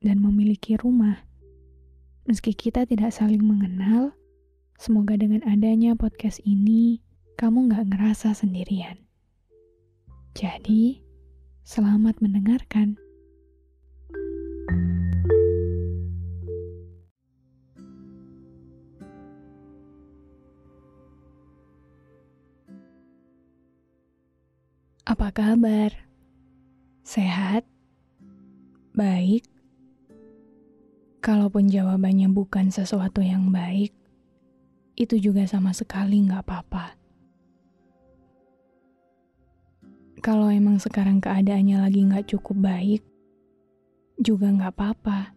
dan memiliki rumah. Meski kita tidak saling mengenal, semoga dengan adanya podcast ini, kamu gak ngerasa sendirian. Jadi, selamat mendengarkan. Apa kabar? Sehat? Baik? Kalaupun jawabannya bukan sesuatu yang baik, itu juga sama sekali nggak apa-apa. Kalau emang sekarang keadaannya lagi nggak cukup baik, juga nggak apa-apa.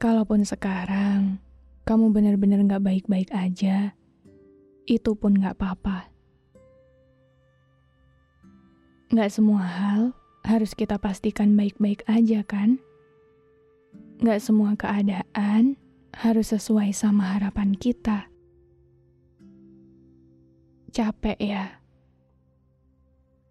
Kalaupun sekarang kamu benar-benar nggak baik-baik aja, itu pun nggak apa-apa. Nggak semua hal harus kita pastikan baik-baik aja kan? Gak semua keadaan harus sesuai sama harapan kita. Capek ya?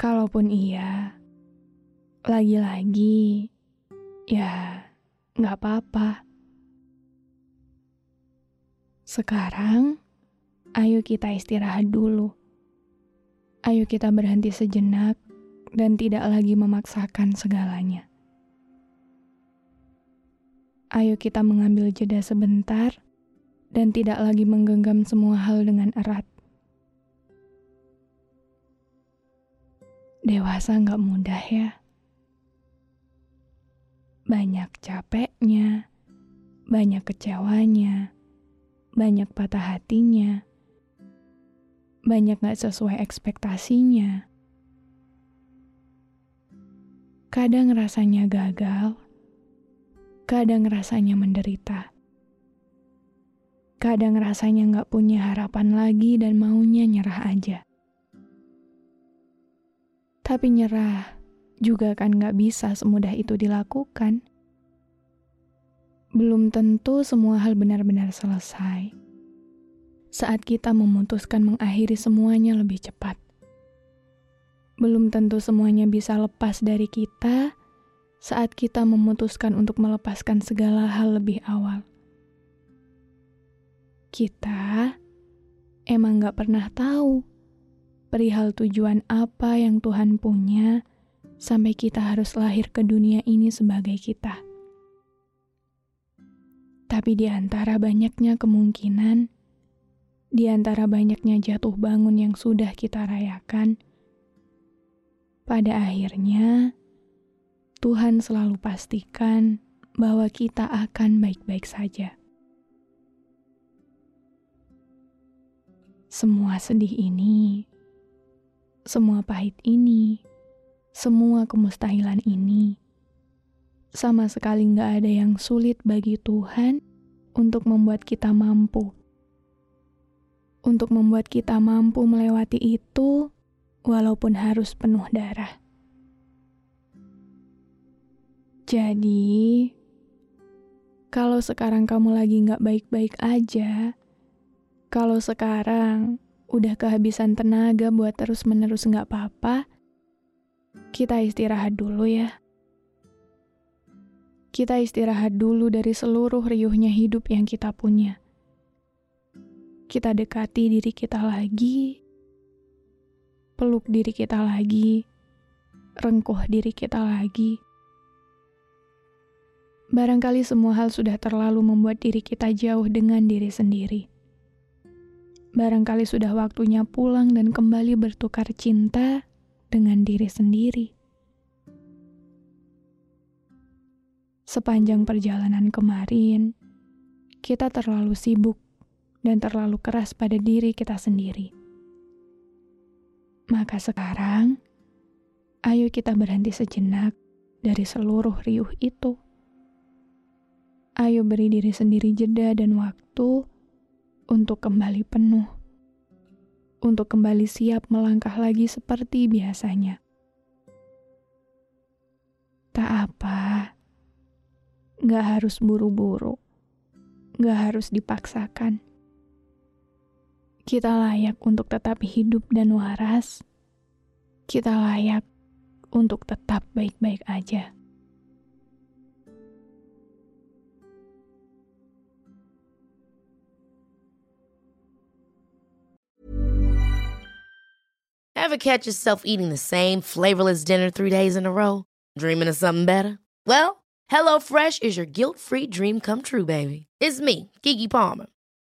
Kalaupun iya, lagi-lagi, ya gak apa-apa. Sekarang, ayo kita istirahat dulu. Ayo kita berhenti sejenak dan tidak lagi memaksakan segalanya. Ayo kita mengambil jeda sebentar dan tidak lagi menggenggam semua hal dengan erat. Dewasa nggak mudah ya. Banyak capeknya, banyak kecewanya, banyak patah hatinya, banyak gak sesuai ekspektasinya Kadang rasanya gagal, kadang rasanya menderita. Kadang rasanya nggak punya harapan lagi dan maunya nyerah aja. Tapi nyerah juga kan nggak bisa semudah itu dilakukan. Belum tentu semua hal benar-benar selesai. Saat kita memutuskan mengakhiri semuanya lebih cepat belum tentu semuanya bisa lepas dari kita saat kita memutuskan untuk melepaskan segala hal lebih awal. Kita emang gak pernah tahu perihal tujuan apa yang Tuhan punya sampai kita harus lahir ke dunia ini sebagai kita. Tapi di antara banyaknya kemungkinan, di antara banyaknya jatuh bangun yang sudah kita rayakan, pada akhirnya, Tuhan selalu pastikan bahwa kita akan baik-baik saja. Semua sedih ini, semua pahit ini, semua kemustahilan ini, sama sekali nggak ada yang sulit bagi Tuhan untuk membuat kita mampu. Untuk membuat kita mampu melewati itu walaupun harus penuh darah. Jadi, kalau sekarang kamu lagi gak baik-baik aja, kalau sekarang udah kehabisan tenaga buat terus-menerus gak apa-apa, kita istirahat dulu ya. Kita istirahat dulu dari seluruh riuhnya hidup yang kita punya. kita dekati diri kita lagi, peluk diri kita lagi, rengkuh diri kita lagi. Barangkali semua hal sudah terlalu membuat diri kita jauh dengan diri sendiri. Barangkali sudah waktunya pulang dan kembali bertukar cinta dengan diri sendiri. Sepanjang perjalanan kemarin, kita terlalu sibuk dan terlalu keras pada diri kita sendiri. Maka sekarang, ayo kita berhenti sejenak dari seluruh riuh itu Ayo beri diri sendiri jeda dan waktu untuk kembali penuh. Untuk kembali siap melangkah lagi seperti biasanya. Tak apa. Gak harus buru-buru. Gak harus dipaksakan. Kita layak untuk tetap hidup dan waras. Kita layak untuk tetap baik-baik aja. Ever catch yourself eating the same flavorless dinner three days in a row? Dreaming of something better? Well, HelloFresh is your guilt-free dream come true, baby. It's me, Kiki Palmer.